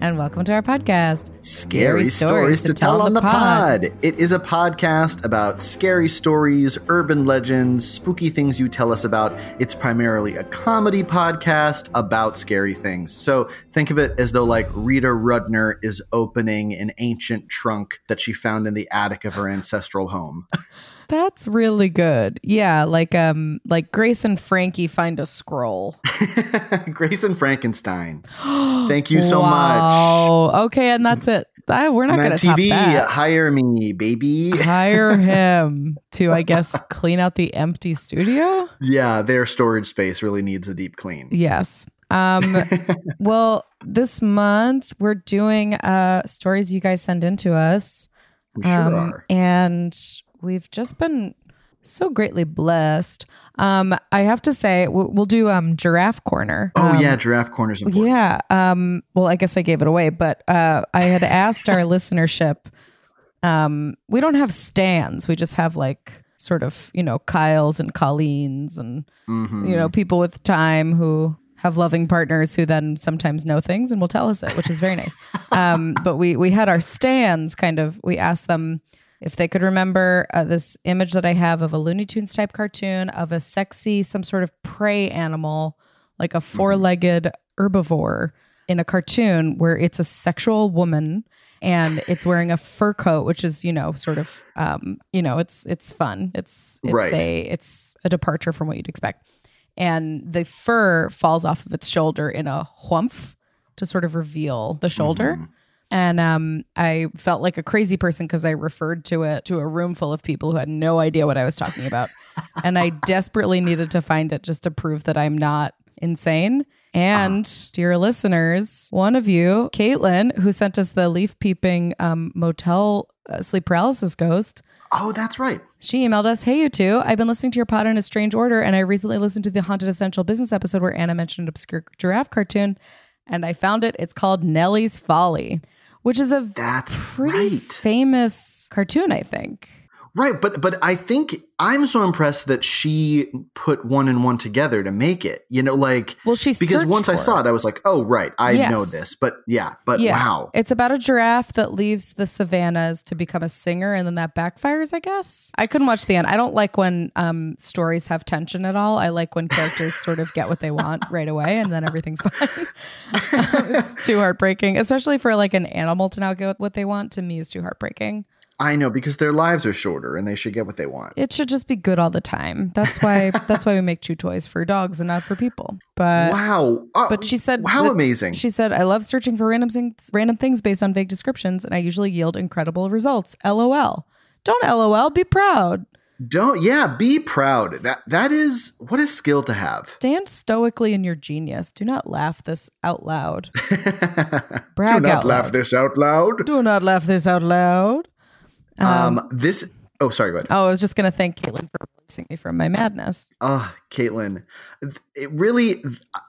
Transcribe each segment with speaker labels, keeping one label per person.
Speaker 1: And welcome to our podcast.
Speaker 2: Scary stories to tell on the pod. It is a podcast about scary stories, urban legends, spooky things you tell us about. It's primarily a comedy podcast about scary things. So think of it as though, like, Rita Rudner is opening an ancient trunk that she found in the attic of her ancestral home.
Speaker 1: That's really good. Yeah, like um, like Grace and Frankie find a scroll.
Speaker 2: Grace and Frankenstein. Thank you so much.
Speaker 1: Wow. Okay, and that's it. I, we're not going to
Speaker 2: TV, hire me, baby.
Speaker 1: Hire him to, I guess, clean out the empty studio.
Speaker 2: Yeah, their storage space really needs a deep clean.
Speaker 1: Yes. Um, well, this month we're doing uh stories you guys send in to us.
Speaker 2: We sure
Speaker 1: um,
Speaker 2: are.
Speaker 1: And we've just been so greatly blessed. Um, I have to say, we'll, we'll do um giraffe corner.
Speaker 2: Oh
Speaker 1: Um,
Speaker 2: yeah, giraffe corners important.
Speaker 1: yeah. Um, well, I guess I gave it away, but uh, I had asked our listenership. Um, we don't have stands. We just have like sort of you know Kyles and Colleens and
Speaker 2: Mhm.
Speaker 1: you know people with time who have loving partners who then sometimes know things and will tell us it, which is very nice. um, but we we had our stands kind of. We asked them if they could remember uh, this image that I have of a Looney Tunes type cartoon of a sexy some sort of prey animal, like a four legged herbivore in a cartoon where it's a sexual woman and it's wearing a fur coat which is you know sort of um you know it's it's fun. It's it's
Speaker 2: Right.
Speaker 1: a it's a departure from what you'd expect. And the fur falls off of its shoulder in a whumph to sort of reveal the shoulder and um i felt like a crazy person because i referred to it to a room full of people who had no idea what i was talking about. And i desperately needed to find it just to prove that i'm not insane. And dear listeners, one of you, Caitlin, who sent us the leaf peeping um, motel uh, sleep paralysis ghost,
Speaker 2: Oh, that's right.
Speaker 1: she emailed us, Hey, you two, I've been listening to your pod in a strange order, and I recently listened to the Haunted Essential Business episode where Anna mentioned an obscure giraffe cartoon, and I found it. It's called Nelly's Folly, which is a
Speaker 2: That's
Speaker 1: pretty
Speaker 2: right.
Speaker 1: famous cartoon, I think.
Speaker 2: Right, but but I think I'm so impressed that she put one and one together to make it. You know, like
Speaker 1: Well, she
Speaker 2: because once I saw it, I was like, oh right, I
Speaker 1: Yes.
Speaker 2: know this. But yeah, but
Speaker 1: Yeah.
Speaker 2: wow.
Speaker 1: It's about a giraffe that leaves the savannas to become a singer and then that backfires, I guess. I couldn't watch the end. I don't like when um, stories have tension at all. I like when characters sort of get what they want right away and then everything's fine. it's too heartbreaking, especially for like an animal to not get what they want. To me, is too heartbreaking.
Speaker 2: I know because their lives are shorter and they should get what they want.
Speaker 1: It should just be good all the time. That's why. that's why we make chew toys for dogs and not for people. But
Speaker 2: wow. Uh,
Speaker 1: but she said
Speaker 2: how
Speaker 1: that-
Speaker 2: amazing.
Speaker 1: She said, "I love searching for random things, random things based on vague descriptions, and I usually yield incredible results." LOL. Don't LOL. Be proud.
Speaker 2: Don't yeah, be proud. That that is what a skill to have.
Speaker 1: Stand stoically in your genius. Do not laugh this out loud.
Speaker 2: Do not
Speaker 1: out
Speaker 2: laugh
Speaker 1: loud.
Speaker 2: this out loud.
Speaker 1: Do not laugh this out loud.
Speaker 2: Um, this oh sorry, go ahead.
Speaker 1: Oh, I was just gonna thank Caitlin for releasing me from my madness.
Speaker 2: Oh, Caitlin, it really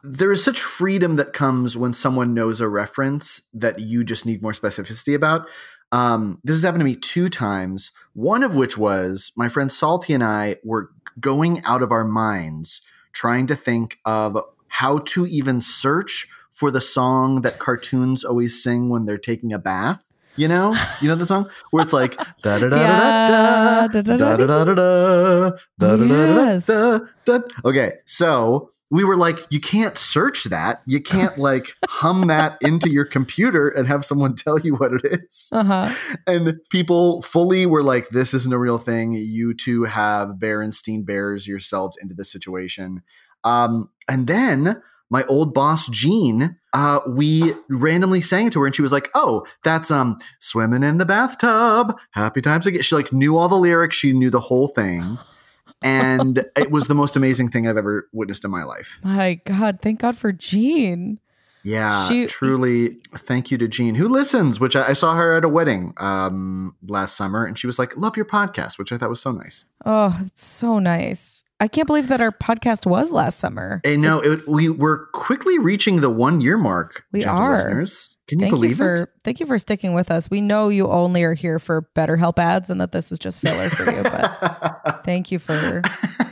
Speaker 2: there is such freedom that comes when someone knows a reference that you just need more specificity about. Um, this has happened to me two times. One of which was my friend Salty and I were going out of our minds trying to think of how to even search for the song that cartoons always sing when they're taking a bath. You know, you know the song where it's like da da da da da da da da da da da da da da. Okay, so we were like, you can't search that. You can't like hum that into your computer and have someone tell you what it is.
Speaker 1: Uh.
Speaker 2: And people fully were like, this isn't a real thing. You two have Berenstein Bears yourselves into this situation. Um, and then my old boss Jean, uh, we randomly sang it to her, and she was like, "Oh, that's um, swimming in the bathtub, happy times again." She like knew all the lyrics, she knew the whole thing, and it was the most amazing thing I've ever witnessed in my life.
Speaker 1: My God, thank God for Jean.
Speaker 2: Yeah,
Speaker 1: She-
Speaker 2: truly. Thank you to Jean, who listens. Which I, I saw her at a wedding um, last summer, and she was like, "Love your podcast," which I thought was so nice.
Speaker 1: Oh, it's so nice. I can't believe that our podcast was last summer.
Speaker 2: And no, it, we were quickly reaching the one year mark.
Speaker 1: We are.
Speaker 2: listeners. Can you
Speaker 1: thank you
Speaker 2: believe
Speaker 1: for
Speaker 2: it?
Speaker 1: thank you for sticking with us. We know you only are here for BetterHelp ads and that this is just filler for you, but thank you for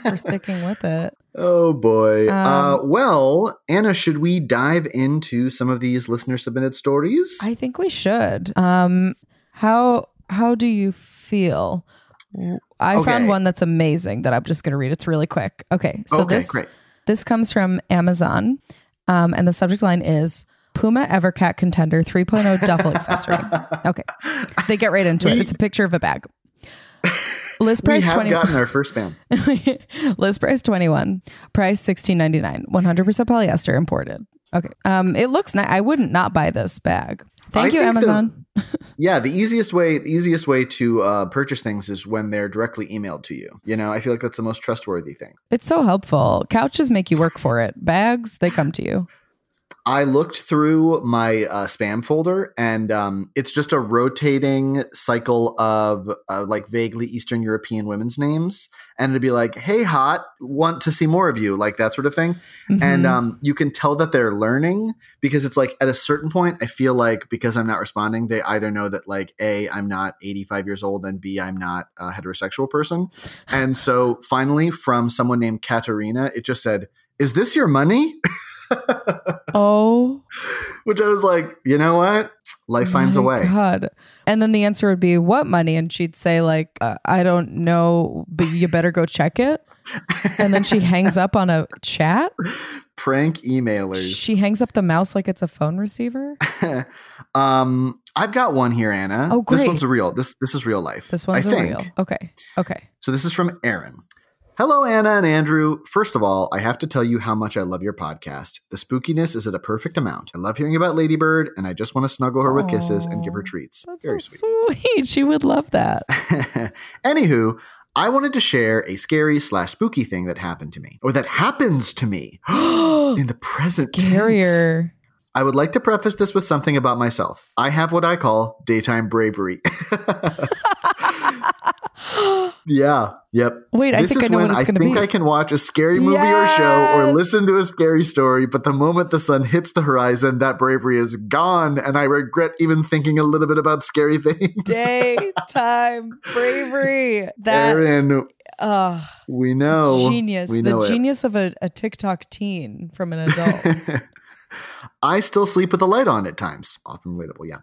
Speaker 1: for sticking with it.
Speaker 2: oh boy. uh,
Speaker 1: Um,
Speaker 2: well, Anna, should we dive into some of these listener submitted stories?
Speaker 1: I think we should. Um, how how do you feel? I
Speaker 2: Okay.
Speaker 1: found one that's amazing that I'm just going to read. It's really quick. Okay, so
Speaker 2: okay,
Speaker 1: this
Speaker 2: great.
Speaker 1: this comes from Amazon, um, and the subject line is Puma Evercat Contender 3.0 duffel accessory. Okay, they get right into it. It's a picture of a bag. List price
Speaker 2: We
Speaker 1: have
Speaker 2: gotten our first fan.
Speaker 1: List price twenty one. Price sixteen ninety nine. One hundred percent polyester imported. Okay. Um, it looks nice. I wouldn't not buy this bag. Thank
Speaker 2: I
Speaker 1: you,
Speaker 2: think the-
Speaker 1: Amazon.
Speaker 2: Yeah, the easiest way the easiest way to uh, purchase things is when they're directly emailed to you. You know, I feel like that's the most trustworthy thing.
Speaker 1: It's so helpful. Couches make you work for it. Bags, they come to you.
Speaker 2: I looked through my uh, spam folder, and um, it's just a rotating cycle of uh, like vaguely Eastern European women's names, and it'd be like, "Hey, hot, want to see more of you," like that sort of thing. And
Speaker 1: Mhm.
Speaker 2: um, you can tell that they're learning because it's like at a certain point, I feel like because I'm not responding, they either know that like a I'm not 85 years old, and b I'm not a heterosexual person. And so finally, from someone named Katerina, it just said, "Is this your money?"
Speaker 1: oh,
Speaker 2: Which I was like, you know what? Life finds a way.
Speaker 1: God. And then the answer would be, "What money?" And she'd say, "Like, uh, I don't know, but you better go check it." And then she hangs up on a chat.
Speaker 2: Prank emailers.
Speaker 1: She hangs up the mouse like it's a phone receiver.
Speaker 2: um, I've got one here, Anna.
Speaker 1: Oh, great.
Speaker 2: This one's real. This this is real life.
Speaker 1: This one's
Speaker 2: I
Speaker 1: a
Speaker 2: think.
Speaker 1: real. Okay. Okay.
Speaker 2: So this is from Aaron. Hello, Anna and Andrew. First of all, I have to tell you how much I love your podcast. The spookiness is at a perfect amount. I love hearing about Ladybird, and I just want to snuggle her with kisses and give her treats.
Speaker 1: That's
Speaker 2: Very
Speaker 1: so
Speaker 2: sweet.
Speaker 1: sweet. She would love that.
Speaker 2: Anywho, I wanted to share a scary slash spooky thing that happened to me, or that happens to me in the present tense. I would like to preface this with something about myself. I have what I call daytime bravery. yeah, yep.
Speaker 1: Wait, I
Speaker 2: this
Speaker 1: think
Speaker 2: is
Speaker 1: I know
Speaker 2: when
Speaker 1: what
Speaker 2: I
Speaker 1: it's going to
Speaker 2: think
Speaker 1: be.
Speaker 2: I can watch a scary movie or show or listen to a scary story, but the moment the sun hits the horizon, that bravery is gone, and I regret even thinking a little bit about scary things.
Speaker 1: Daytime bravery. That
Speaker 2: Aaron,
Speaker 1: uh,
Speaker 2: we know.
Speaker 1: genius.
Speaker 2: We
Speaker 1: The
Speaker 2: know it.
Speaker 1: genius of a, a TikTok teen from an adult.
Speaker 2: I still sleep with the light on at times. Often relatable, yeah.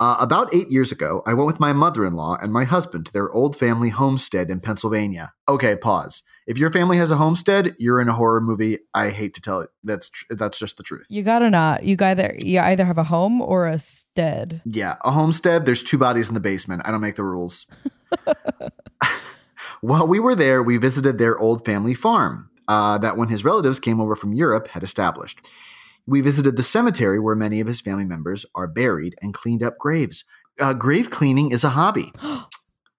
Speaker 2: Uh, about eight years ago, I went with my mother in law and my husband to their old family homestead in Pennsylvania. Okay, pause. If your family has a homestead, you're in a horror movie. I hate to tell it. That's tr- that's just the truth.
Speaker 1: you gotta not. You either you either have a home or a stead.
Speaker 2: Yeah, a homestead. There's two bodies in the basement. I don't make the rules. While we were there, we visited their old family farm uh, that, when his relatives came over from Europe, had established. We visited the cemetery where many of his family members are buried and cleaned up graves. Uh, grave cleaning is a hobby.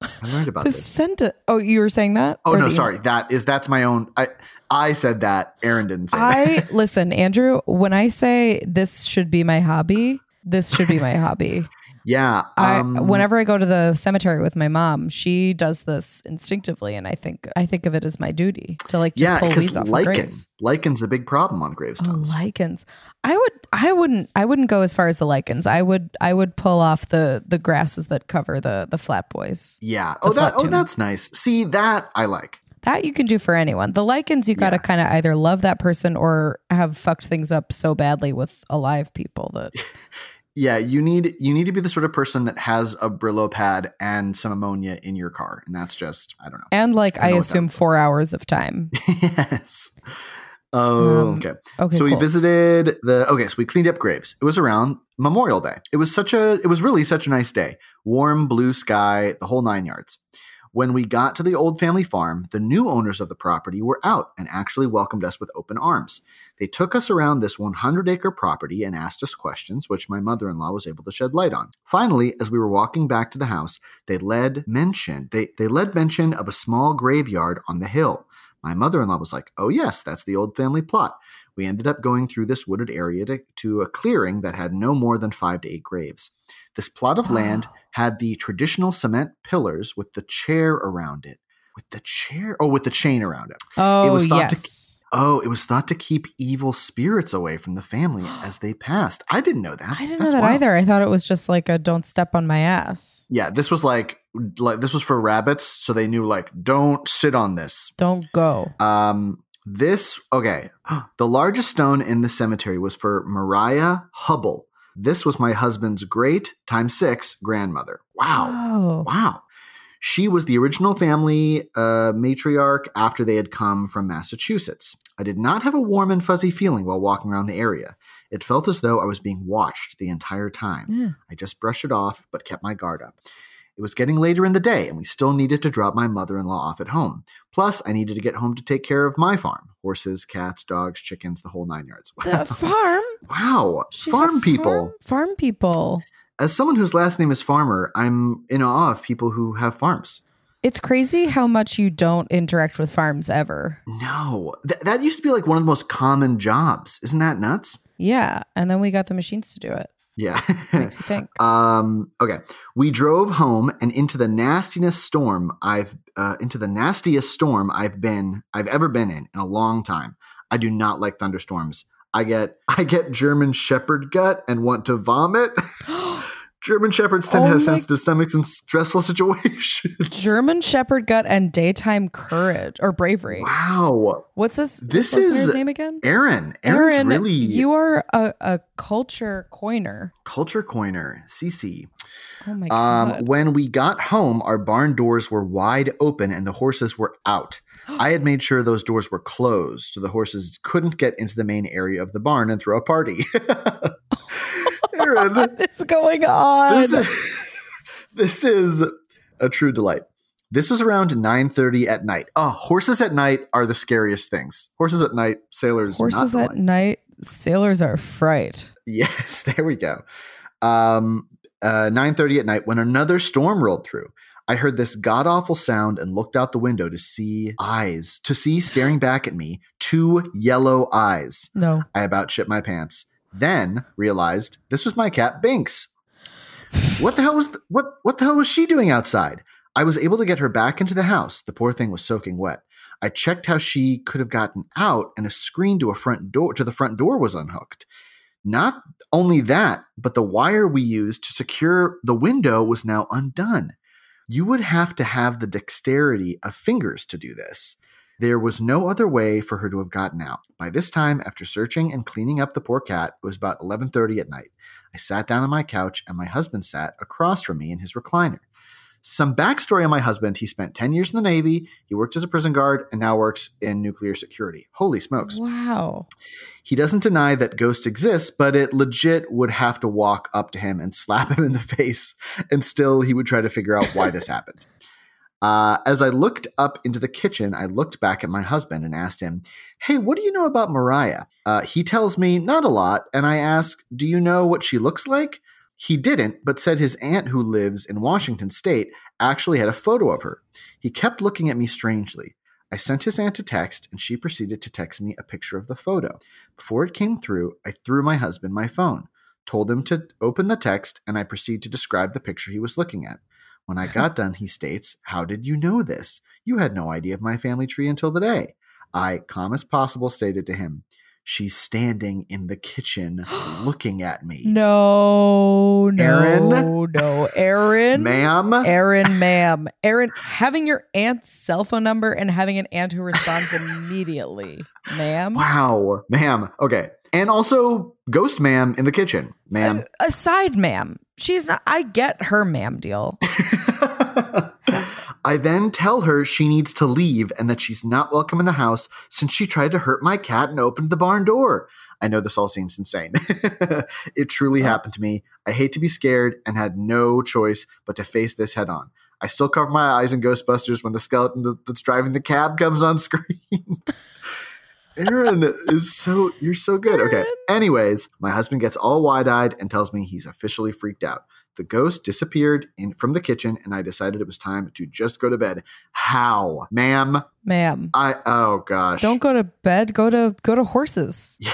Speaker 2: I learned about
Speaker 1: The
Speaker 2: this.
Speaker 1: Oh, you were saying that?
Speaker 2: Oh
Speaker 1: Or
Speaker 2: no, sorry. That is that's my own. I I said that. Aaron didn't say that.
Speaker 1: I listen, Andrew. When I say this should be my hobby, this should be my hobby.
Speaker 2: Yeah.
Speaker 1: I,
Speaker 2: Um,
Speaker 1: whenever I go to the cemetery with my mom, she does this instinctively, and I think I think of it as my duty to like just
Speaker 2: yeah,
Speaker 1: pull weeds off of
Speaker 2: lichen,
Speaker 1: graves.
Speaker 2: lichen's a big problem on
Speaker 1: Oh,
Speaker 2: gravestones.
Speaker 1: lichens. I would. I wouldn't. I wouldn't go as far as the lichens. I would. I would pull off the the grasses that cover the the flat boys.
Speaker 2: yeah. Oh, that. Oh, that's nice. See that I like.
Speaker 1: That you can do for anyone. The lichens, you got to
Speaker 2: Yeah.
Speaker 1: kind of either love that person or have fucked things up so badly with alive people that
Speaker 2: Yeah, you need you need to be the sort of person that has a Brillo pad and some ammonia in your car, and that's just I don't know.
Speaker 1: and like
Speaker 2: I
Speaker 1: I,
Speaker 2: know what that
Speaker 1: assume four hours of time.
Speaker 2: yes. Oh,
Speaker 1: Um,
Speaker 2: okay.
Speaker 1: Okay,
Speaker 2: so we visited the okay, so we cleaned up graves. It was around Memorial Day. It was such a it was really such a nice day. Warm blue sky, the whole nine yards. When we got to the old family farm, the new owners of the property were out and actually welcomed us with open arms. They took us around this 100 acre property and asked us questions, which my mother in law was able to shed light on. Finally, as we were walking back to the house, they led mention they, they led mention of a small graveyard on the hill. My mother in law was like, Oh, yes, that's the old family plot. We ended up going through this wooded area to, to a clearing that had no more than five to eight graves. This plot of land had the traditional cement pillars with the chair around it. With the chair? Oh, with the chain around it.
Speaker 1: Oh,
Speaker 2: was thought to-
Speaker 1: yes.
Speaker 2: Oh, it was thought to keep evil spirits away from the family as they passed. I didn't know that.
Speaker 1: I didn't
Speaker 2: That's
Speaker 1: know that
Speaker 2: wild.
Speaker 1: either. I thought it was just like a don't step on my ass.
Speaker 2: Yeah, this was like like this was for rabbits, so they knew like don't sit on this.
Speaker 1: Don't go.
Speaker 2: Um, this okay. The largest stone in the cemetery was for Mariah Hubble. This was my husband's great times six grandmother. Wow, wow. She was the original family uh, matriarch after they had come from Massachusetts. I did not have a warm and fuzzy feeling while walking around the area. It felt as though I was being watched the entire time.
Speaker 1: Yeah.
Speaker 2: I just brushed it off, but kept my guard up. It was getting later in the day, and we still needed to drop my mother in law off at home. Plus, I needed to get home to take care of my farm horses, cats, dogs, chickens, the whole nine yards.
Speaker 1: The farm.
Speaker 2: wow,
Speaker 1: She
Speaker 2: farm people.
Speaker 1: Farm, farm people.
Speaker 2: As someone whose last name is Farmer, I'm in awe of people who have farms.
Speaker 1: It's crazy how much you don't interact with farms ever.
Speaker 2: No, Th- that used to be like one of the most common jobs. Isn't that nuts?
Speaker 1: Yeah. And then we got the machines to do it.
Speaker 2: Yeah.
Speaker 1: Makes you think.
Speaker 2: Um, okay. We drove home and into the nastiness storm I've uh, into the nastiest storm I've been I've ever been in in a long time. I do not like thunderstorms. I get I get German shepherd gut and want to vomit. German shepherds tend
Speaker 1: Oh
Speaker 2: to have
Speaker 1: my-
Speaker 2: sensitive stomachs in stressful situations.
Speaker 1: German Shepherd gut and daytime courage or bravery.
Speaker 2: Wow.
Speaker 1: What's this?
Speaker 2: This
Speaker 1: this
Speaker 2: is-
Speaker 1: name again?
Speaker 2: Aaron. Aaron's
Speaker 1: Aaron,
Speaker 2: really
Speaker 1: you are a, a culture coiner.
Speaker 2: culture coiner. CC.
Speaker 1: Oh my god!
Speaker 2: Um, when we got home, our barn doors were wide open and the horses were out. I had made sure those doors were closed so the horses couldn't get into the main area of the barn and throw a party. Aaron,
Speaker 1: what is going on?
Speaker 2: this, is, this is a true delight. This was around 9:30 at night. Oh, horses at night are the scariest things. Horses at night, sailors not
Speaker 1: Horses at night, sailors are fright.
Speaker 2: Yes, there we go. Um, uh, 9:30 at night when another storm rolled through. I heard this god awful sound and looked out the window to see eyes, to see staring back at me, two yellow eyes.
Speaker 1: No.
Speaker 2: I about shit my pants. Then realized this was my cat Binks. What the hell was what what the hell was she doing outside? I was able to get her back into the house. The poor thing was soaking wet. I checked how she could have gotten out and a screen to a front door to the front door was unhooked. Not only that, but the wire we used to secure the window was now undone. You would have to have the dexterity of fingers to do this. There was no other way for her to have gotten out. By this time, after searching and cleaning up the poor cat, it was about 11:30 at night. I sat down on my couch and my husband sat across from me in his recliner. Some backstory on my husband. He spent 10 years in the Navy, he worked as a prison guard, and now works in nuclear security. Holy smokes.
Speaker 1: Wow.
Speaker 2: He doesn't deny that ghosts exist, but it legit would have to walk up to him and slap him in the face, and still he would try to figure out why this happened. Uh, as I looked up into the kitchen, I looked back at my husband and asked him, Hey, what do you know about Mariah? Uh, he tells me not a lot, and I ask, Do you know what she looks like? He didn't, but said his aunt, who lives in Washington state, actually had a photo of her. He kept looking at me strangely. I sent his aunt a text, and she proceeded to text me a picture of the photo. Before it came through, I threw my husband my phone, told him to open the text, and I proceeded to describe the picture he was looking at. When I got done, he states, How did you know this? You had no idea of my family tree until today. I, calm as possible, stated to him, She's standing in the kitchen looking at me.
Speaker 1: No, no,
Speaker 2: Aaron?
Speaker 1: no, Aaron,
Speaker 2: Ma'am?
Speaker 1: Aaron, ma'am, Aaron, having your aunt's cell phone number and having an aunt who responds immediately, ma'am.
Speaker 2: Wow. Ma'am. Okay. And also, Ghost Ma'am in the kitchen. Ma'am.
Speaker 1: Aside, ma'am, she's not. I get her ma'am deal.
Speaker 2: I then tell her she needs to leave and that she's not welcome in the house since she tried to hurt my cat and opened the barn door. I know this all seems insane. it truly happened to me. I hate to be scared and had no choice but to face this head on. I still cover my eyes in Ghostbusters when the skeleton that's driving the cab comes on screen. Aaron is so you're so good. Okay. Anyways, my husband gets all wide-eyed and tells me he's officially freaked out. The ghost disappeared in from the kitchen, and I decided it was time to just go to bed. How, ma'am?
Speaker 1: Ma'am.
Speaker 2: I oh gosh,
Speaker 1: Don't go to bed. Go to go to horses
Speaker 2: yeah,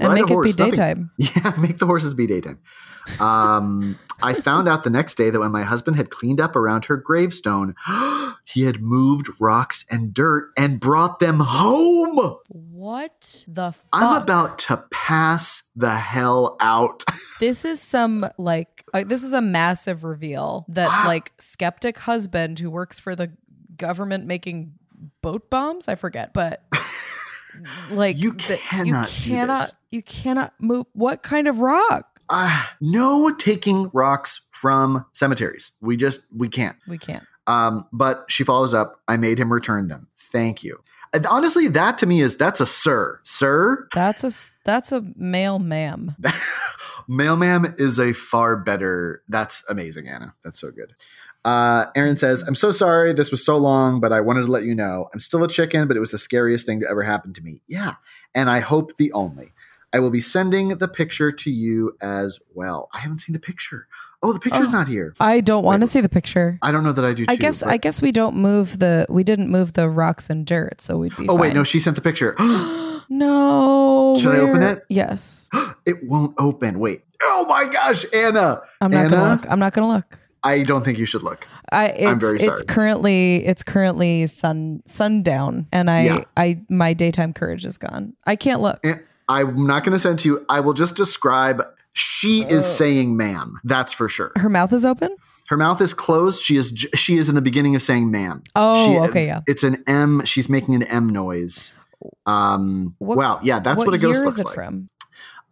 Speaker 1: and make it be
Speaker 2: horse, nothing-
Speaker 1: daytime.
Speaker 2: Yeah, make the horses be daytime. Um, I found out the next day that when my husband had cleaned up around her gravestone, he had moved rocks and dirt and brought them home.
Speaker 1: What the fuck?
Speaker 2: I'm about to pass the hell out.
Speaker 1: This is some like uh, this is a massive reveal that
Speaker 2: Ah.
Speaker 1: like skeptic husband who works for the government making boat bombs. I forget, but like
Speaker 2: You cannot do
Speaker 1: you cannot you cannot move. What kind of rock?
Speaker 2: Uh, no taking rocks from cemeteries. We just we can't.
Speaker 1: We can't.
Speaker 2: Um, but she follows up. I made him return them. Thank you. And honestly, that to me is that's a sir, sir.
Speaker 1: That's a that's a male ma'am.
Speaker 2: Mailman is a far better. That's amazing, Anna. That's so good. Uh, Aaron says, I'm so sorry this was so long, but I wanted to let you know. I'm still a chicken, but it was the scariest thing to ever happen to me. Yeah. And I hope the only. I will be sending the picture to you as well. I haven't seen the picture. Oh, the picture's
Speaker 1: Oh.
Speaker 2: not here.
Speaker 1: I don't want to see the picture.
Speaker 2: I don't know that I do.
Speaker 1: I guess
Speaker 2: but-
Speaker 1: I guess we don't move the we didn't move the rocks and dirt, so we'd be.
Speaker 2: Oh wait, no, she sent the picture.
Speaker 1: no.
Speaker 2: Should I open it?
Speaker 1: Yes.
Speaker 2: it won't open. Wait. Oh my gosh, Anna.
Speaker 1: I'm not
Speaker 2: Anna,
Speaker 1: gonna look. I'm not gonna look.
Speaker 2: I don't think you should look.
Speaker 1: I, am
Speaker 2: very sorry.
Speaker 1: it's currently it's currently sun sundown and I
Speaker 2: Yeah.
Speaker 1: I my daytime courage is gone. I can't look.
Speaker 2: I'm not going to send to you. I will just describe. She is saying "ma'am." That's for sure.
Speaker 1: Her mouth is open?
Speaker 2: Her mouth is closed. She is. She is in the beginning of saying "ma'am."
Speaker 1: Oh,
Speaker 2: She-
Speaker 1: okay, yeah.
Speaker 2: It's an M. She's making an M noise. Um.
Speaker 1: What-
Speaker 2: wow. Yeah. That's what, a ghost looks like.
Speaker 1: from?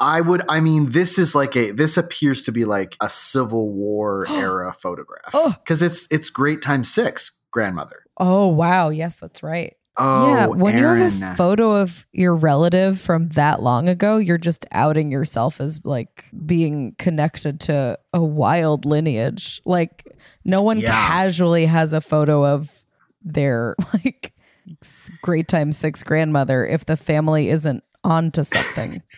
Speaker 2: I would. I mean, this is like a. This appears to be like a Civil War era photograph
Speaker 1: Oh.
Speaker 2: because it's it's Great Time Six grandmother.
Speaker 1: Oh wow, yes, that's right.
Speaker 2: Oh,
Speaker 1: yeah, when
Speaker 2: Aaron.
Speaker 1: you have a photo of your relative from that long ago, you're just outing yourself as like being connected to a wild lineage. Like no one
Speaker 2: Yeah.
Speaker 1: casually has a photo of their like great time six grandmother if the family isn't onto something.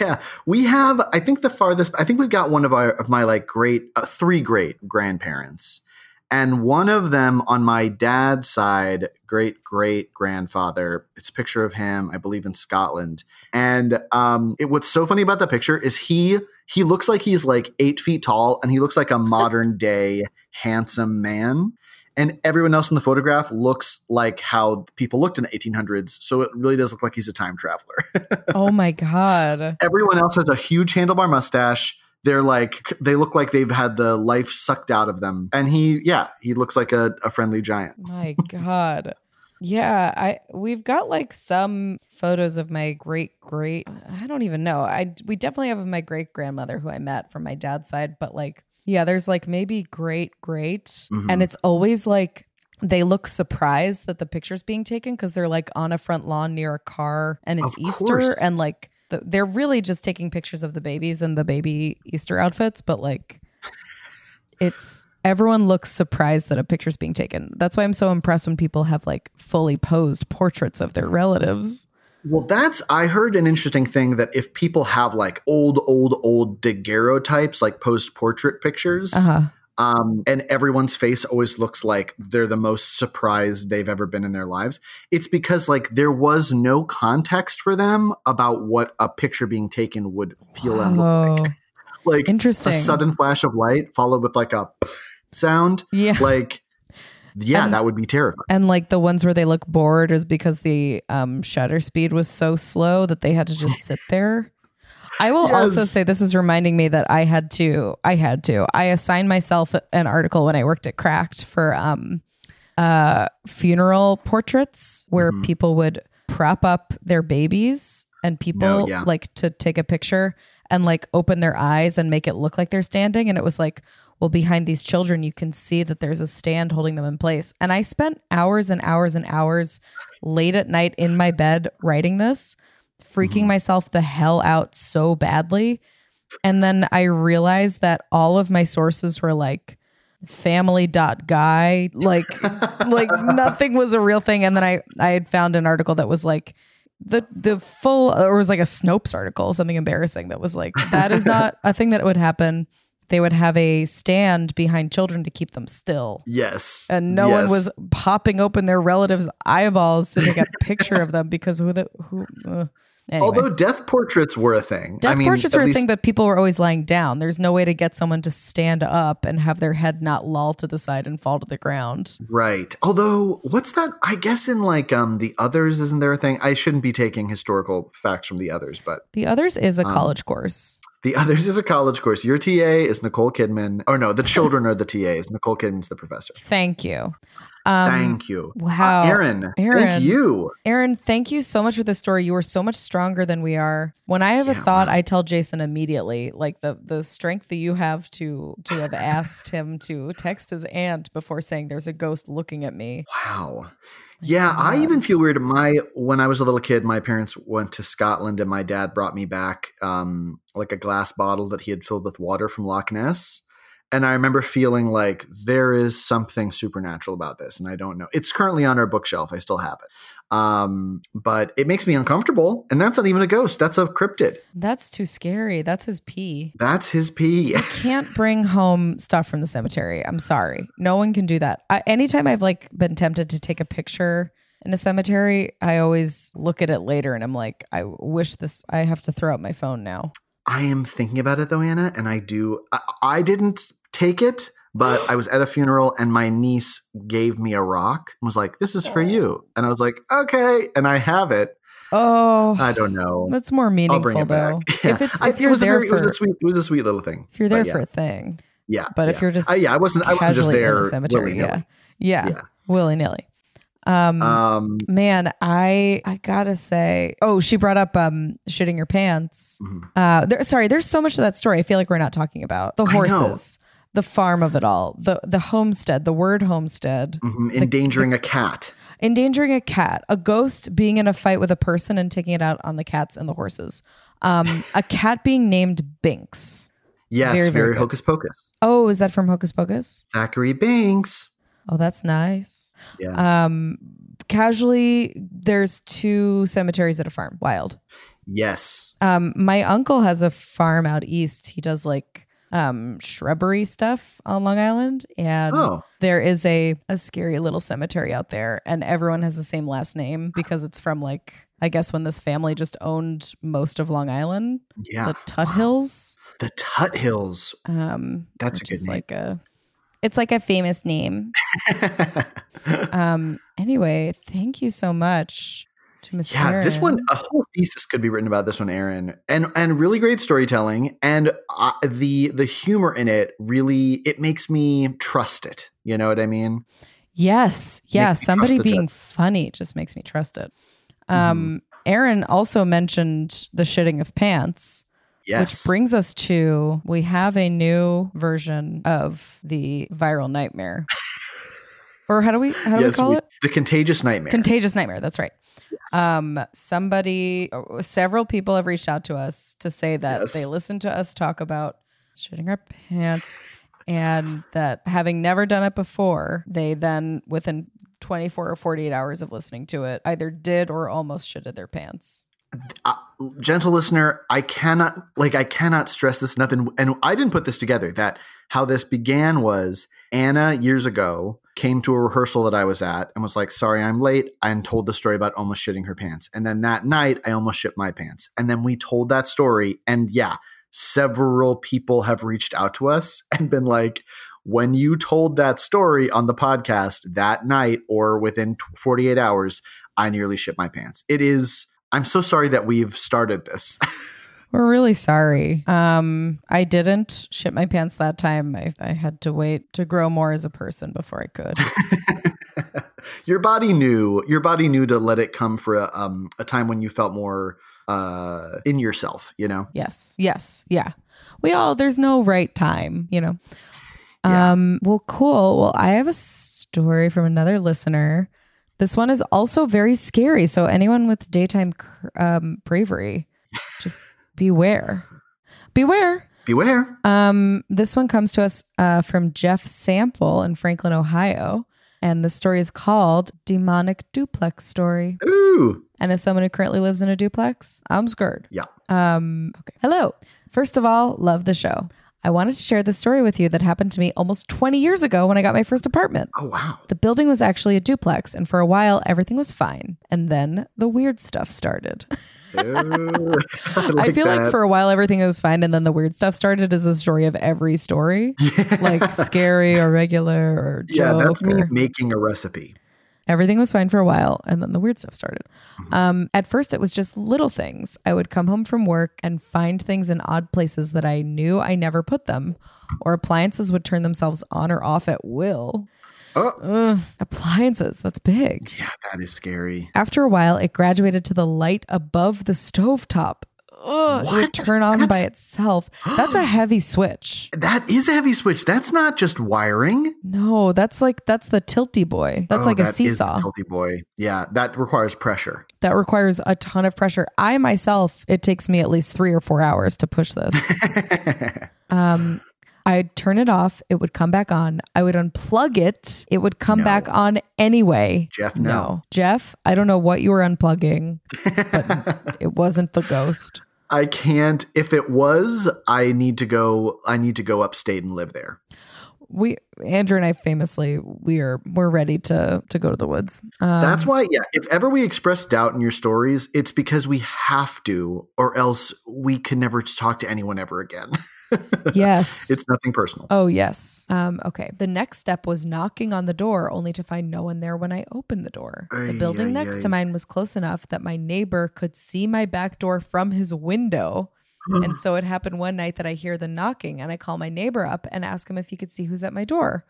Speaker 2: Yeah, we have. I think the farthest. I think we've got one of our of my like great uh, three great grandparents, and one of them on my dad's side, great great grandfather. It's a picture of him, I believe, in Scotland. And um, it, what's so funny about that picture is he he looks like he's like eight feet tall, and he looks like a modern day handsome man. And everyone else in the photograph looks like how people looked in the 1800s. So it really does look like he's a time traveler.
Speaker 1: oh my god.
Speaker 2: Everyone else has a huge handlebar mustache. They're like they look like they've had the life sucked out of them. And he, yeah, he looks like a, a friendly giant.
Speaker 1: My God. Yeah, I we've got like some photos of my great great I don't even know. I we definitely have my great grandmother who I met from my dad's side, but like yeah, there's like maybe great great
Speaker 2: Mhm.
Speaker 1: and it's always like they look surprised that the picture's being taken because they're like on a front lawn near a car and it's
Speaker 2: Of
Speaker 1: Easter
Speaker 2: course.
Speaker 1: and like the, they're really just taking pictures of the babies and the baby Easter outfits, but like it's everyone looks surprised that a picture's being taken. That's why I'm so impressed when people have like fully posed portraits of their relatives.
Speaker 2: Well, that's I heard an interesting thing that if people have like old, old, old daguerreotypes, like post portrait pictures,
Speaker 1: Uh-huh.
Speaker 2: Um, and everyone's face always looks like they're the most surprised they've ever been in their lives. It's because like there was no context for them about what a picture being taken would feel and look like. Like
Speaker 1: interesting.
Speaker 2: a sudden flash of light followed with like a sound.
Speaker 1: yeah.
Speaker 2: Like, yeah,
Speaker 1: And-
Speaker 2: that would be terrifying.
Speaker 1: And like the ones where they look bored is because the um, shutter speed was so slow that they had to just sit there. I will also say this is reminding me that I had to I had to I assigned myself an article when I worked at Cracked for um uh funeral portraits where
Speaker 2: Mhm.
Speaker 1: people would prop up their babies and people
Speaker 2: No, yeah.
Speaker 1: like to take a picture and like open their eyes and make it look like they're standing and it was like well behind these children you can see that there's a stand holding them in place and i spent hours and hours and hours late at night in my bed writing this freaking
Speaker 2: Mhm.
Speaker 1: myself the hell out so badly. And then i realized that all of my sources were like family.guy like like nothing was a real thing. And then i i had found an article that was like the the full or it was like a snopes article something embarrassing that was like that is not a thing that would happen they would have a stand behind children to keep them still.
Speaker 2: Yes.
Speaker 1: And no one was popping open their relatives' eyeballs to take a picture of them because who the who. Uh, anyway.
Speaker 2: Although death portraits were a thing.
Speaker 1: Death
Speaker 2: I mean,
Speaker 1: portraits were a thing, but people were always lying down. There's no way to get someone to stand up and have their head not loll to the side and fall to the ground.
Speaker 2: Right. Although, what's that? I guess in like um the others, isn't there a thing? I shouldn't be taking historical facts from the others, but
Speaker 1: The others is a
Speaker 2: Um,
Speaker 1: college course.
Speaker 2: The others is a college course. Your TA is Nicole Kidman. Oh no, the children are the TAs. Nicole Kidman's the professor.
Speaker 1: Thank you. Um,
Speaker 2: Thank you.
Speaker 1: wow.
Speaker 2: Uh, Aaron,
Speaker 1: Aaron.
Speaker 2: Thank you.
Speaker 1: Aaron, thank you so much for this story. You were so much stronger than we are. When I have a thought. I tell Jason immediately. Like the the strength that you have to to have asked him to text his aunt before saying there's a ghost looking at me.
Speaker 2: Wow. Yeah, I even feel weird. My when I was a little kid, my parents went to Scotland, and my dad brought me back um, like a glass bottle that he had filled with water from Loch Ness. And I remember feeling like there is something supernatural about this, and I don't know. It's currently on our bookshelf. I still have it, um, but it makes me uncomfortable. And that's not even a ghost. That's a cryptid.
Speaker 1: That's too scary. That's his pee.
Speaker 2: That's his pee.
Speaker 1: Can't bring home stuff from the cemetery. I'm sorry. No one can do that. I, anytime I've like been tempted to take a picture in a cemetery, I always look at it later and I'm like, I wish this. I have to throw out my phone now.
Speaker 2: I am thinking about it though, Anna, and I do. I, I didn't take it, but I was at a funeral and my niece gave me a rock and was like, "This is for you," and I was like, "Okay," and I have it.
Speaker 1: Oh,
Speaker 2: I don't know.
Speaker 1: That's more meaningful though.
Speaker 2: back.
Speaker 1: If it's if you're
Speaker 2: it was
Speaker 1: there
Speaker 2: a very,
Speaker 1: for
Speaker 2: it was a sweet, it was a sweet little thing.
Speaker 1: if you're there
Speaker 2: But
Speaker 1: for
Speaker 2: yeah,
Speaker 1: a thing,
Speaker 2: yeah.
Speaker 1: but if you're just
Speaker 2: I, yeah, I wasn't. I wasn't just there
Speaker 1: a cemetery, yeah, yeah,
Speaker 2: Yeah.
Speaker 1: willy nilly. Um,
Speaker 2: Um,
Speaker 1: man, I I gotta say, oh, she brought up um shitting your pants.
Speaker 2: mhm.
Speaker 1: Uh, there, sorry, there's so much of that story. I feel like we're not talking about the
Speaker 2: I
Speaker 1: horses, the farm of it all, the the homestead, the word homestead,
Speaker 2: mhm, endangering a cat.
Speaker 1: endangering a cat, a ghost being in a fight with a person and taking it out on the cats and the horses, um, a cat being named Binks.
Speaker 2: Yes,
Speaker 1: Very,
Speaker 2: very,
Speaker 1: very
Speaker 2: hocus pocus.
Speaker 1: Oh, is that from Hocus Pocus?
Speaker 2: Thackery Binx.
Speaker 1: Oh, that's nice.
Speaker 2: Yeah.
Speaker 1: Um, casually, there's two cemeteries at a farm. Wild.
Speaker 2: yes.
Speaker 1: Um, my uncle has a farm out east. He does like um shrubbery stuff on Long Island, and
Speaker 2: Oh.
Speaker 1: there is a a scary little cemetery out there, and everyone has the same last name because it's from like I guess when this family just owned most of Long Island,
Speaker 2: Yeah.
Speaker 1: the Tuthills.
Speaker 2: The Tuthills.
Speaker 1: Um,
Speaker 2: That's a good name.
Speaker 1: like a. It's like a famous name. Um. Anyway, thank you so much to Miss.
Speaker 2: Yeah, this one a whole thesis could be written about this one, Aaron, and and really great storytelling, and uh, the the humor in it really it makes me trust it. You know what I mean?
Speaker 1: Yes. Yeah. Somebody being funny just makes me trust it. Um, Aaron also mentioned the shitting of pants,
Speaker 2: Yes.
Speaker 1: which brings us to we have a new version of the viral nightmare. or how do we how do we call
Speaker 2: we-
Speaker 1: it?
Speaker 2: the contagious nightmare.
Speaker 1: Contagious nightmare. That's right. Um, somebody, uh, several people have reached out to us to say that
Speaker 2: Yes.
Speaker 1: they listened to us talk about shitting our pants and that having never done it before, they then within 24 or 48 hours of listening to it either did or almost shitted their pants.
Speaker 2: uh, gentle listener, I cannot like I cannot stress this enough. And, and I didn't put this together. That how this began was Anna years ago came to a rehearsal that I was at and was like, "Sorry, I'm late," and told the story about almost shitting her pants. And then that night, I almost shit my pants. And then we told that story, and yeah, several people have reached out to us and been like. When you told that story on the podcast that night or within 48 hours, I nearly shit my pants. It is I'm so sorry that we've started this.
Speaker 1: We're really sorry. Um, I didn't shit my pants that time. I, I had to wait to grow more as a person before I could.
Speaker 2: your body knew. Your body knew to let it come for a, um, a time when you felt more uh, in yourself. You know.
Speaker 1: Yes. Yes. Yeah. We all there's no right time, you know.
Speaker 2: Yeah.
Speaker 1: Um well cool. Well, I have a story from another listener. This one is also very scary. So anyone with daytime um bravery, beware. Beware.
Speaker 2: Beware.
Speaker 1: Um this one comes to us uh from Jeff Sample in Franklin, Ohio, and the story is called Demonic Duplex Story.
Speaker 2: Ooh.
Speaker 1: And as someone who currently lives in a duplex, I'm scared.
Speaker 2: Yeah.
Speaker 1: Um, okay. Hello. First of all, love the show. I wanted to share this story with you that happened to me almost 20 years ago when I got my first apartment.
Speaker 2: Oh wow.
Speaker 1: The building was actually a duplex, and for a while, everything was fine. And then the weird stuff started.
Speaker 2: Ooh,
Speaker 1: I
Speaker 2: like
Speaker 1: feel like for a while, everything was fine, and then the weird stuff started as a story of every story, like scary or regular or
Speaker 2: yeah,
Speaker 1: joke.
Speaker 2: that's me making a recipe.
Speaker 1: Everything was fine for a while, and then the weird stuff started.
Speaker 2: Mm-hmm.
Speaker 1: Um, at first, it was just little things. I would come home from work and find things in odd places that I knew I never put them, or appliances would turn themselves on or off at will.
Speaker 2: Oh,
Speaker 1: Ugh, appliances, that's big.
Speaker 2: yeah, that is scary.
Speaker 1: After a while, it graduated to the light above the stovetop. It
Speaker 2: What?
Speaker 1: turn on by itself. That's a heavy switch.
Speaker 2: That is a heavy switch. That's not just wiring.
Speaker 1: No, that's like that's the tilty boy. That's
Speaker 2: Oh,
Speaker 1: like a
Speaker 2: that is the
Speaker 1: seesaw.
Speaker 2: Tilty boy. Yeah, that requires pressure.
Speaker 1: that requires a ton of pressure. I myself, it takes me at least three or four hours to push this. um, I'd turn it off. It would come back on. I would unplug it. It would come
Speaker 2: No.
Speaker 1: back on anyway.
Speaker 2: Jeff, no.
Speaker 1: Jeff, I don't know what you were unplugging. But it wasn't the ghost.
Speaker 2: I can't. If it was, I need to go. I need to go upstate and live there.
Speaker 1: We Andrew and I famously we are we're ready to to go to the woods. Um,
Speaker 2: That's why, yeah. If ever we express doubt in your stories, it's because we have to, or else we can never talk to anyone ever again.
Speaker 1: yes.
Speaker 2: it's nothing personal.
Speaker 1: Oh, yes. Um, okay. The next step was knocking on the door, only to find no one there when I opened the door. the building
Speaker 2: ay,
Speaker 1: next
Speaker 2: ay.
Speaker 1: to mine was close enough that my neighbor could see my back door from his window. and so it happened one night that I hear the knocking and I call my neighbor up and ask him if he could see who's at my door.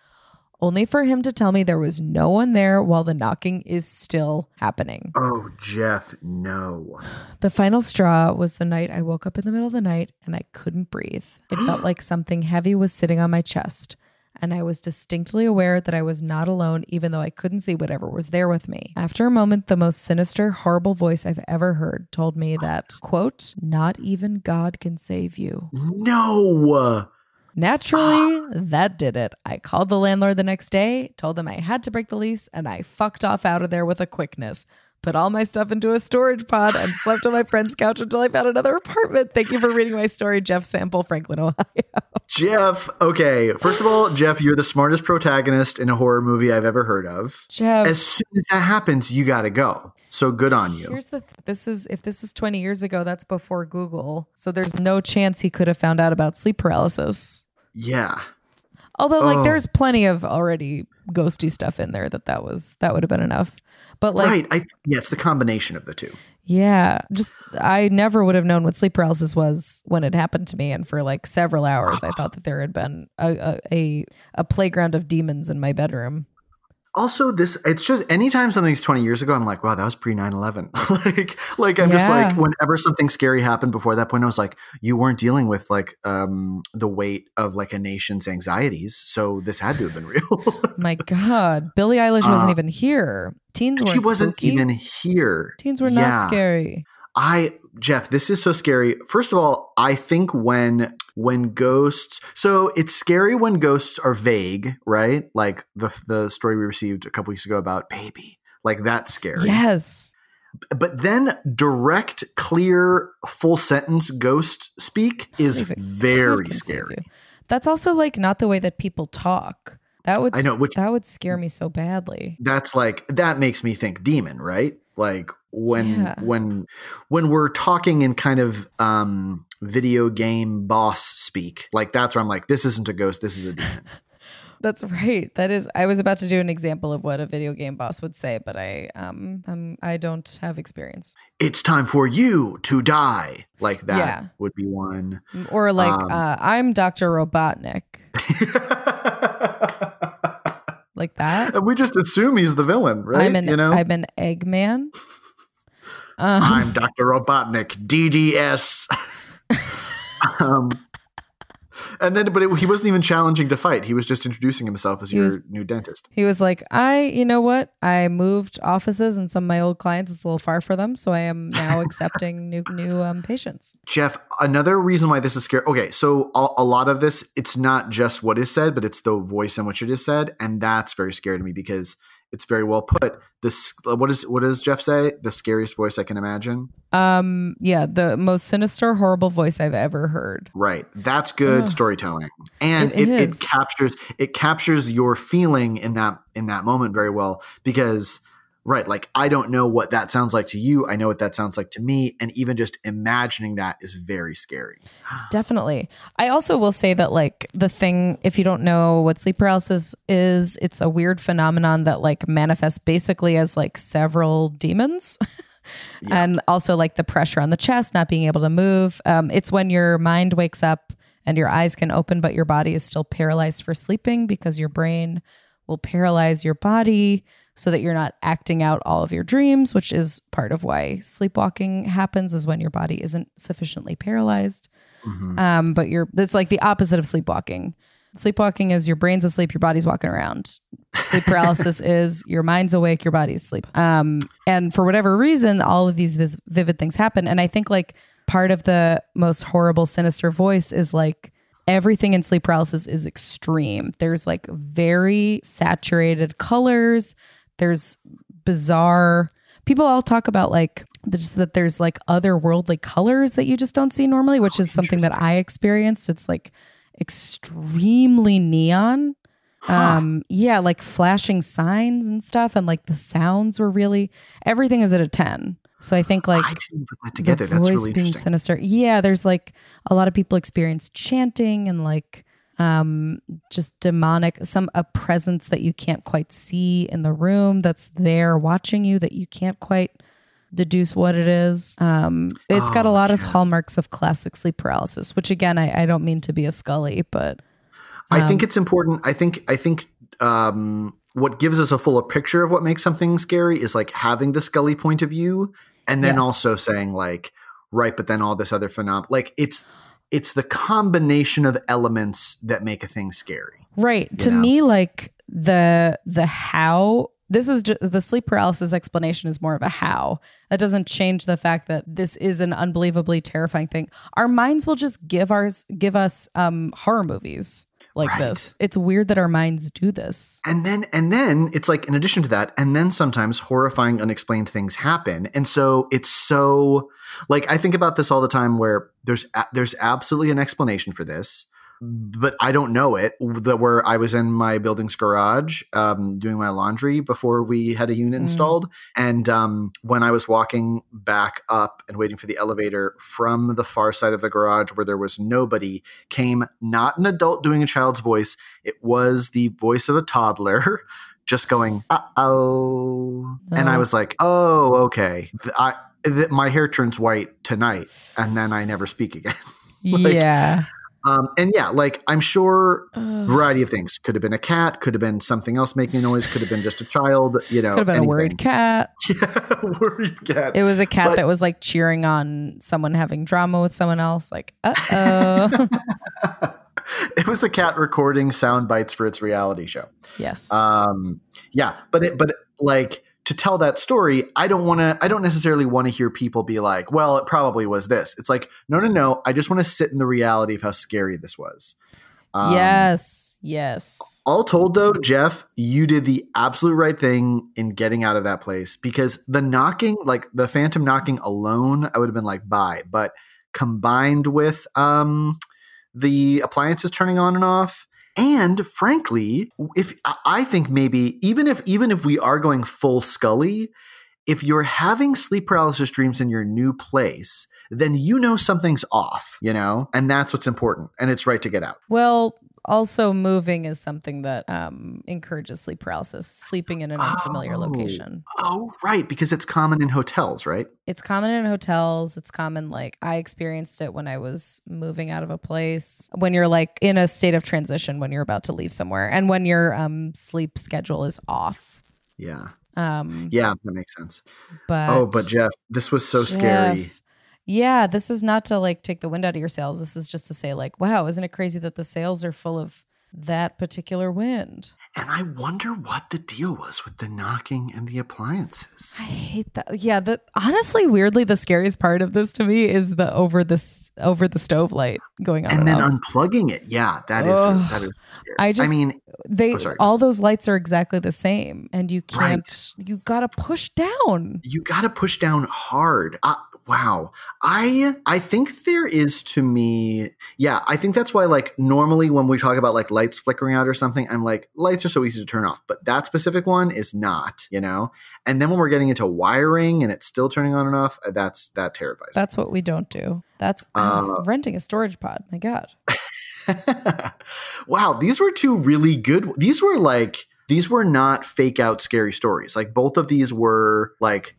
Speaker 1: Only for him to tell me there was no one there while the knocking is still happening.
Speaker 2: Oh, Jeff, no.
Speaker 1: The final straw was the night I woke up in the middle of the night and I couldn't breathe. It felt like something heavy was sitting on my chest. And I was distinctly aware that I was not alone, even though I couldn't see whatever was there with me. After a moment, the most sinister, horrible voice I've ever heard told me that, quote, not even God can save you.
Speaker 2: No.
Speaker 1: Naturally, that did it. I called the landlord the next day, told them I had to break the lease, and I fucked off out of there with a quickness. Put all my stuff into a storage pod and slept on my friend's couch until I found another apartment. Thank you for reading my story, Jeff Sample, Franklin, Ohio.
Speaker 2: Jeff, okay. First of all, Jeff, you're the smartest protagonist in a horror movie I've ever heard of.
Speaker 1: Jeff,
Speaker 2: As soon as that happens, you got to go. So good on you.
Speaker 1: here's the th- this is if this is 20 years ago, that's before Google. So there's no chance he could have found out about sleep paralysis.
Speaker 2: Yeah.
Speaker 1: Although like
Speaker 2: Oh.
Speaker 1: there's plenty of already ghosty stuff in there that that was that would have been enough. But like
Speaker 2: right. I, yeah, it's the combination of the two.
Speaker 1: Yeah, just I never would have known what sleep paralysis was when it happened to me, and for like several hours, I ah. thought that there had been a a, a, a playground of demons in my bedroom.
Speaker 2: Also, this it's just anytime something's 20 years ago, I'm like, wow, that was pre 9 11. like, like I'm just like, whenever something scary happened before that point, I was like, you weren't dealing with like um the weight of like a nation's anxieties. So this had to have been real.
Speaker 1: My God, Billie Eilish wasn't
Speaker 2: Uh,
Speaker 1: even here. Teens weren't
Speaker 2: she wasn't
Speaker 1: spooky.
Speaker 2: even here.
Speaker 1: Teens were
Speaker 2: Yeah.
Speaker 1: not scary.
Speaker 2: I Jeff, this is so scary. First of all, I think when when ghosts so it's scary when ghosts are vague, right? Like the the story we received a couple weeks ago about baby. Like that's scary.
Speaker 1: Yes.
Speaker 2: But then direct, clear, full sentence ghost speak
Speaker 1: oh, is
Speaker 2: very scary.
Speaker 1: you. That's also like not the way that people talk. That would
Speaker 2: I know, which-
Speaker 1: that would scare me so badly.
Speaker 2: That's like that makes me think demon, right? Like when
Speaker 1: Yeah.
Speaker 2: when when we're talking in kind of um video game boss speak, like that's where I'm like, this isn't a ghost, this is a demon.
Speaker 1: That's right. That is. I was about to do an example of what a video game boss would say, but I um, um I don't have experience.
Speaker 2: it's time for you to die. Like that
Speaker 1: Yeah.
Speaker 2: would be one.
Speaker 1: Or like,
Speaker 2: Um,
Speaker 1: uh, I'm Doctor Robotnik, like that.
Speaker 2: And we just assume he's the villain, right?
Speaker 1: I'm an
Speaker 2: you know,
Speaker 1: I'm an Eggman. Um,
Speaker 2: I'm Dr. Robotnik, DDS. um, and then, but it, he wasn't even challenging to fight. He was just introducing himself as
Speaker 1: He
Speaker 2: your
Speaker 1: was-
Speaker 2: new dentist.
Speaker 1: he was like, I, you know what? I moved offices, and some of my old clients it's a little far for them, so I am now accepting new new um, patients.
Speaker 2: Jeff, another reason why this is scary. Okay, so a, a lot of this, it's not just what is said, but it's the voice in which it is said. And that's very scary to me because It's very well put. This what is what does Jeff say? The scariest voice I can imagine.
Speaker 1: Um, yeah, the most sinister, horrible voice I've ever heard.
Speaker 2: Right. That's good
Speaker 1: Ugh.
Speaker 2: storytelling. And
Speaker 1: It
Speaker 2: it, it, captures it captures your feeling in that in that moment very well because right, like I don't know what that sounds like to you. I know what that sounds like to me. And even just imagining that is very scary.
Speaker 1: Definitely. I also will say that like the thing if you don't know what sleep paralysis is, it's a weird phenomenon that like manifests basically as like several demons. And also like the pressure on the chest, not being able to move. Um, it's when your mind wakes up and your eyes can open, but your body is still paralyzed for sleeping because your brain will paralyze your body so that you're not acting out all of your dreams, which is part of why sleepwalking happens, is when your body isn't sufficiently paralyzed.
Speaker 2: Mhm.
Speaker 1: Um, but you're it's like the opposite of sleepwalking. Sleepwalking is your brain's asleep, your body's walking around. Sleep paralysis is your mind's awake, your body's asleep. Um, and for whatever reason, all of these vis- vivid things happen. And I think like part of the most horrible, sinister voice is like everything in sleep paralysis is extreme. There's like very saturated colors. There's bizarre. People all talk about like just that there's like otherworldly colors that you just don't see normally, which is something that I experienced. It's like extremely neon. Um, yeah, like flashing signs and stuff, and like the sounds were really everything is at a ten. So I think like
Speaker 2: I didn't put that together.
Speaker 1: the
Speaker 2: That's
Speaker 1: voice
Speaker 2: really
Speaker 1: being sinister. Yeah, there's like a lot of people experience chanting and like um just demonic some a presence that you can't quite see in the room that's there watching you that you can't quite deduce what it is. Um it's got a
Speaker 2: Oh,
Speaker 1: lot of hallmarks of classic sleep paralysis, which again I, I don't mean to be a Scully, but
Speaker 2: I think
Speaker 1: Um,
Speaker 2: it's important. I think I think um, what gives us a fuller picture of what makes something scary is like having the Scully point of view, and then
Speaker 1: Yes.
Speaker 2: also saying like, right, but then all this other phenomenon. Like it's it's the combination of elements that make a thing scary.
Speaker 1: Right. To
Speaker 2: know?
Speaker 1: me, like the the how this is just the sleep paralysis explanation is more of a how. That doesn't change the fact that this is an unbelievably terrifying thing. Our minds will just give ours give us um horror movies like
Speaker 2: Right.
Speaker 1: this. It's weird that our minds do this.
Speaker 2: And then and then it's like in addition to that, and then sometimes horrifying unexplained things happen. And so it's so like I think about this all the time where there's a, there's absolutely an explanation for this, but I don't know it. The, where I was in my building's garage um, doing my laundry before we had a unit
Speaker 1: Mm.
Speaker 2: installed, and um, when I was walking back up and waiting for the elevator from the far side of the garage where there was nobody, came not an adult doing a child's voice. It was the voice of a toddler. Just going, uh oh, and I
Speaker 1: Oh.
Speaker 2: was like, "Oh, okay." I th- my hair turns white tonight, and then I never speak again. Like-
Speaker 1: yeah.
Speaker 2: Um, and yeah, like I'm sure
Speaker 1: Ugh.
Speaker 2: variety of things. Could have been a cat, could have been something else making a noise, could have been just a child, you know.
Speaker 1: Could have been
Speaker 2: anything.
Speaker 1: a worried cat.
Speaker 2: Yeah, worried cat.
Speaker 1: It was a cat
Speaker 2: But-
Speaker 1: that was like cheering on someone having drama with someone else. Like, uh oh.
Speaker 2: it was a cat recording sound bites for its reality show.
Speaker 1: yes.
Speaker 2: Um, yeah, but it, but like to tell that story, I don't want to. I don't necessarily want to hear people be like, "Well, it probably was this." It's like, no, no, no. I just want to sit in the reality of how scary this was. Um,
Speaker 1: yes. Yes.
Speaker 2: All told, though, Jeff, you did the absolute right thing in getting out of that place because the knocking, like the phantom knocking alone, I would have been like, bye. But combined with um, the appliances turning on and off, and frankly, if I- think maybe even if even if we are going full Scully, if you're having sleep paralysis dreams in your new place, then you know something's off, you know, and that's what's important, and it's right to get out.
Speaker 1: Well, also moving is something that um, encourages sleep paralysis. Sleeping in an unfamiliar
Speaker 2: Oh.
Speaker 1: location.
Speaker 2: Oh, right, because it's common in hotels, right?
Speaker 1: It's common in hotels. It's common like I experienced it when I was moving out of a place. When you're like in a state of transition when you're about to leave somewhere and when your um sleep schedule is off.
Speaker 2: Yeah.
Speaker 1: Um
Speaker 2: Yeah, that makes sense.
Speaker 1: but
Speaker 2: oh, but Jeff, this was so scary.
Speaker 1: Yeah, this is not to like take the wind out of your sails. This is just to say like, wow, isn't it crazy that the sails are full of that particular wind.
Speaker 2: And I wonder what the deal was with the knocking and the appliances.
Speaker 1: I hate that. Yeah, the honestly, weirdly, the scariest part of this to me is the over this over the stove light going on.
Speaker 2: And then
Speaker 1: off.
Speaker 2: unplugging it. Yeah, that is that is scary.
Speaker 1: I just-
Speaker 2: mean,
Speaker 1: they
Speaker 2: oh,
Speaker 1: all those lights are exactly the same, and you can't. You gotta push down.
Speaker 2: you got to push down hard. Uh, wow. I I think there is to me. Yeah, I think that's why like normally when we talk about like lights flickering out or something, I'm like lights are so easy to turn off, but that specific one is not, you know? And then when we're getting into wiring and it's still turning on and off, uh, that's that terrifies. me.
Speaker 1: That's what we don't do. That's
Speaker 2: Uh,
Speaker 1: renting a storage pod. My God.
Speaker 2: wow, these were two really good. These were like these were not fake out scary stories. Like both of these were like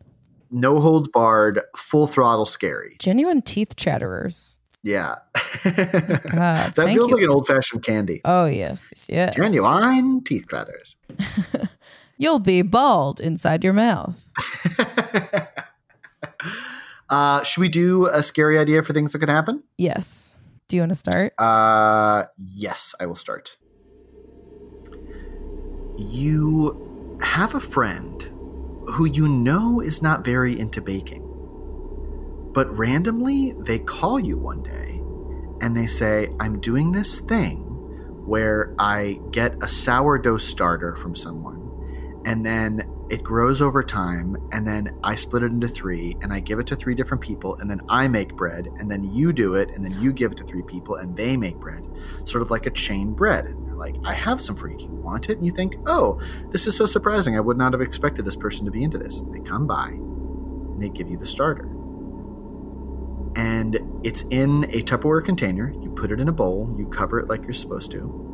Speaker 2: no holds barred, full throttle scary.
Speaker 1: Genuine teeth chatterers.
Speaker 2: Yeah.
Speaker 1: God,
Speaker 2: that feels
Speaker 1: you.
Speaker 2: like an old fashioned candy.
Speaker 1: Oh yes, yes, yes.
Speaker 2: Genuine teeth clatters.
Speaker 1: You'll be bald inside your mouth.
Speaker 2: uh, should we do a scary idea for things that could happen?
Speaker 1: Yes. Do you want to start?
Speaker 2: Uh, yes, I will start. You have a friend who you know is not very into baking, but randomly they call you one day and they say, I'm doing this thing where I get a sourdough starter from someone and then it grows over time and then I split it into three and I give it to three different people and then I make bread and then you do it and then you give it to three people and they make bread. Sort of like a chain bread like I have some for you. You want it? And you think oh this is so surprising. I would not have expected this person to be into this. And they come by and they give you the starter. And it's in a Tupperware container. You put it in a bowl. You cover it like you're supposed to.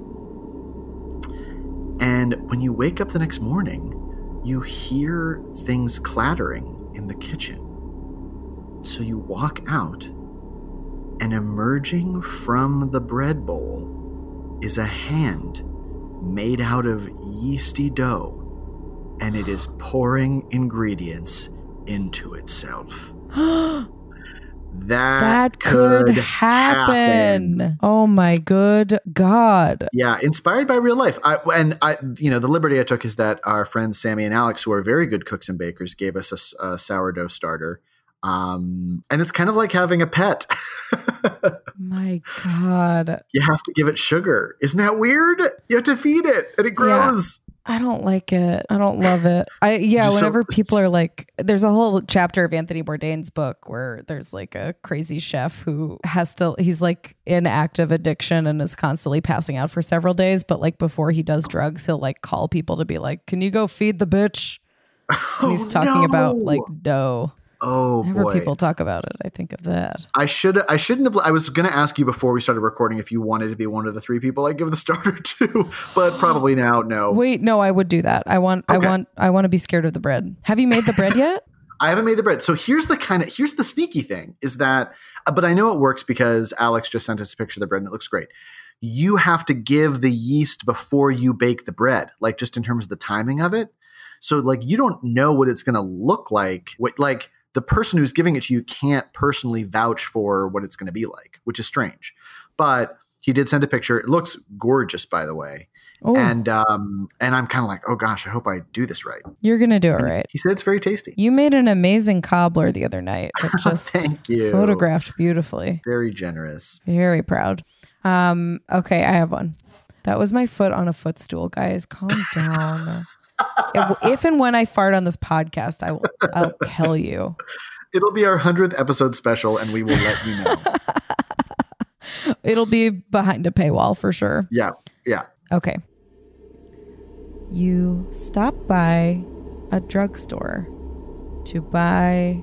Speaker 2: And when you wake up the next morning you hear things clattering in the kitchen. So you walk out, and emerging from the bread bowl is a hand made out of yeasty dough, and it is pouring ingredients into itself. That,
Speaker 1: that could, happen. Oh my good God.
Speaker 2: Yeah, inspired by real life. I, and I, you know, the liberty I took is that our friends Sammy and Alex, who are very good cooks and bakers, gave us a sourdough starter. Um, and it's kind of like having a pet.
Speaker 1: My God.
Speaker 2: you have to give it sugar. Isn't that weird? You have to feed it, and it grows.
Speaker 1: I don't like it. I don't love it. I yeah,
Speaker 2: So-
Speaker 1: whenever people are like there's a whole chapter of Anthony Bourdain's book where there's like a crazy chef who has to he's like in active addiction and is constantly passing out for several days, but like before he does drugs, he'll like call people to be like, "Can you go feed the bitch?" And he's
Speaker 2: Oh,
Speaker 1: talking about like dough.
Speaker 2: Oh
Speaker 1: Whenever
Speaker 2: boy.
Speaker 1: people talk about it, I think of that.
Speaker 2: I should I shouldn't have I was gonna ask you before we started recording if you wanted to be one of the three people I give the starter to, but probably now no.
Speaker 1: Wait, no, I would do that. I want I want I want to be scared of the bread. Have you made the bread yet?
Speaker 2: I haven't made the bread. So here's the kind of here's the sneaky thing is that but I know it works because Alex just sent us a picture of the bread and it looks great. You have to give the yeast before you bake the bread, like just in terms of the timing of it. So like you don't know what it's going to look like. What like the person who's giving it to you can't personally vouch for what it's going to be like, which is strange. But he did send a picture. It looks gorgeous, by the way.
Speaker 1: Oh,
Speaker 2: And um and I'm kind of like, oh gosh, I hope I do this right.
Speaker 1: you're gonna do it right.
Speaker 2: He said it's very tasty.
Speaker 1: You made an amazing cobbler the other night. Just
Speaker 2: Thank you.
Speaker 1: photographed beautifully.
Speaker 2: Very generous.
Speaker 1: Very proud. Um, okay, I have one. That was my foot on a footstool, guys. Calm down. if, if and when I fart on this podcast, I will I'll tell you.
Speaker 2: It'll be our hundredth episode special, and we will let you know.
Speaker 1: It'll be behind a paywall for sure.
Speaker 2: yeah, yeah.
Speaker 1: Okay. You stop by a drugstore to buy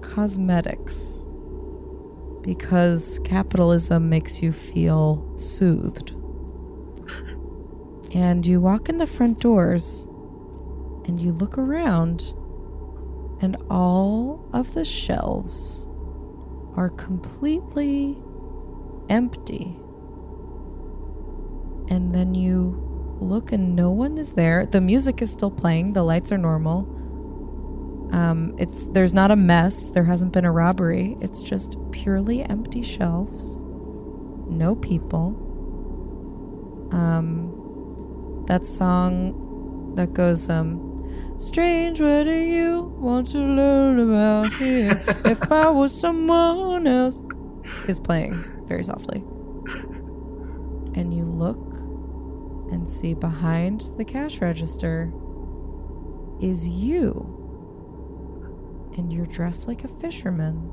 Speaker 1: cosmetics because capitalism makes you feel soothed. And you walk in the front doors and you look around, and all of the shelves are completely empty. And then you look and no one is there. The music is still playing. The lights are normal. Um it's there's not a mess. There hasn't been a robbery. It's just purely empty shelves. No people. Um, that song that goes, um, Strange, what do you want to learn about here? if I was someone else, is playing very softly. And you look and see behind the cash register is you. And you're dressed like a fisherman.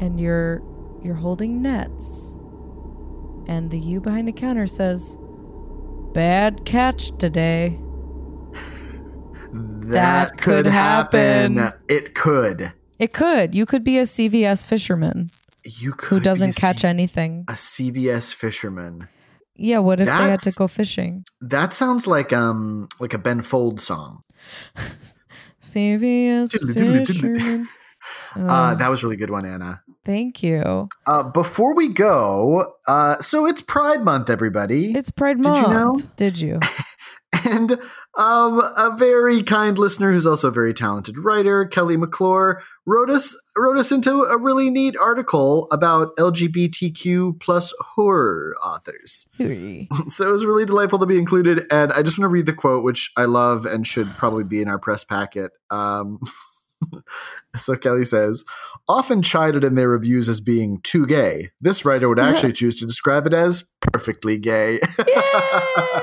Speaker 1: And you're you're holding nets. And the you behind the counter says, "Bad catch today."
Speaker 2: That,
Speaker 1: could happen.
Speaker 2: It could.
Speaker 1: It could. You could be a CVS fisherman
Speaker 2: You could
Speaker 1: who doesn't catch
Speaker 2: C-
Speaker 1: anything.
Speaker 2: a CVS fisherman.
Speaker 1: Yeah, what if they had to go fishing?
Speaker 2: That sounds like um like a Ben Folds song.
Speaker 1: CVS fisherman.
Speaker 2: Uh, that was really good one, Anna.
Speaker 1: Thank you.
Speaker 2: Uh, before we go, uh, so it's Pride Month, everybody.
Speaker 1: It's Pride Month.
Speaker 2: Did you know?
Speaker 1: Did you?
Speaker 2: and um, a very kind listener who's also a very talented writer, Kelly McClure, wrote us wrote us into a really neat article about LGBTQ plus horror authors. So it was really delightful to be included, and I just want to read the quote, which I love and should probably be in our press packet. Um, so Kelly says, often chided in their reviews as being too gay, this writer would actually choose to describe it as perfectly gay.
Speaker 1: Yay!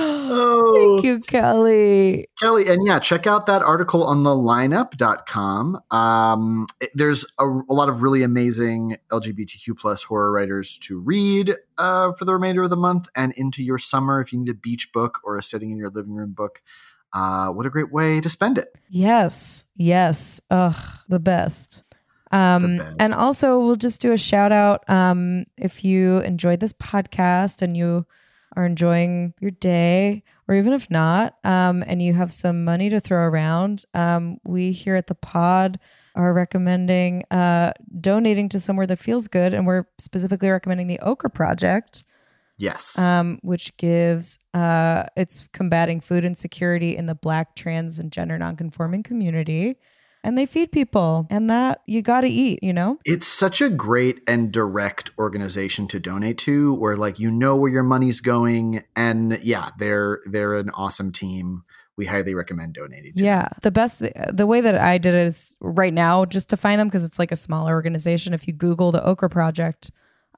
Speaker 2: Oh.
Speaker 1: Thank you, Kelly.
Speaker 2: Kelly, and yeah, check out that article on the lineup.com. Um, it- there's a, a lot of really amazing LGBTQ plus horror writers to read uh, for the remainder of the month and into your summer. If you need a beach book or a sitting in your living room book, uh, what a great way to spend it.
Speaker 1: Yes. Yes. Ugh, the best. Um, and also we'll just do a shout out. Um, if you enjoyed this podcast and you are enjoying your day, or even if not, um, and you have some money to throw around, um, we here at the pod are recommending uh, donating to somewhere that feels good, and we're specifically recommending the Okra Project
Speaker 2: Yes.
Speaker 1: um, which gives uh, it's combating food insecurity in the Black, trans, and gender nonconforming community, and they feed people, and that you got to eat. You know,
Speaker 2: it's such a great and direct organization to donate to where like you know where your money's going and yeah they're they're an awesome team we highly recommend donating to
Speaker 1: yeah. The best, the way that I did it is right now just to find them because it's like a smaller organization. If you Google the Okra Project,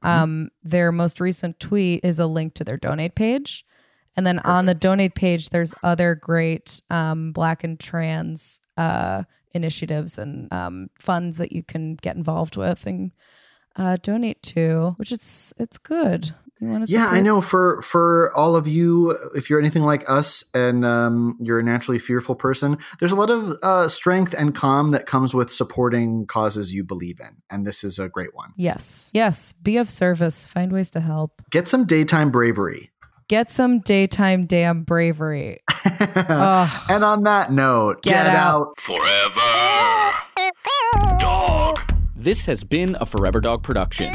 Speaker 1: um, their most recent tweet is a link to their donate page. And then on the donate page, there's other great um, Black and trans uh, initiatives and um, funds that you can get involved with and uh, donate to, which it's it's good. You want to
Speaker 2: yeah i know for for all of you if you're anything like us and um, you're a naturally fearful person there's a lot of uh, strength and calm that comes with supporting causes you believe in and this is a great one
Speaker 1: Yes, yes. Be of service. Find ways to help.
Speaker 2: get some daytime bravery
Speaker 1: Get some daytime damn bravery. Ugh.
Speaker 2: and on that note
Speaker 1: Get out.
Speaker 3: Forever. Dog.
Speaker 4: This has been a Forever Dog production.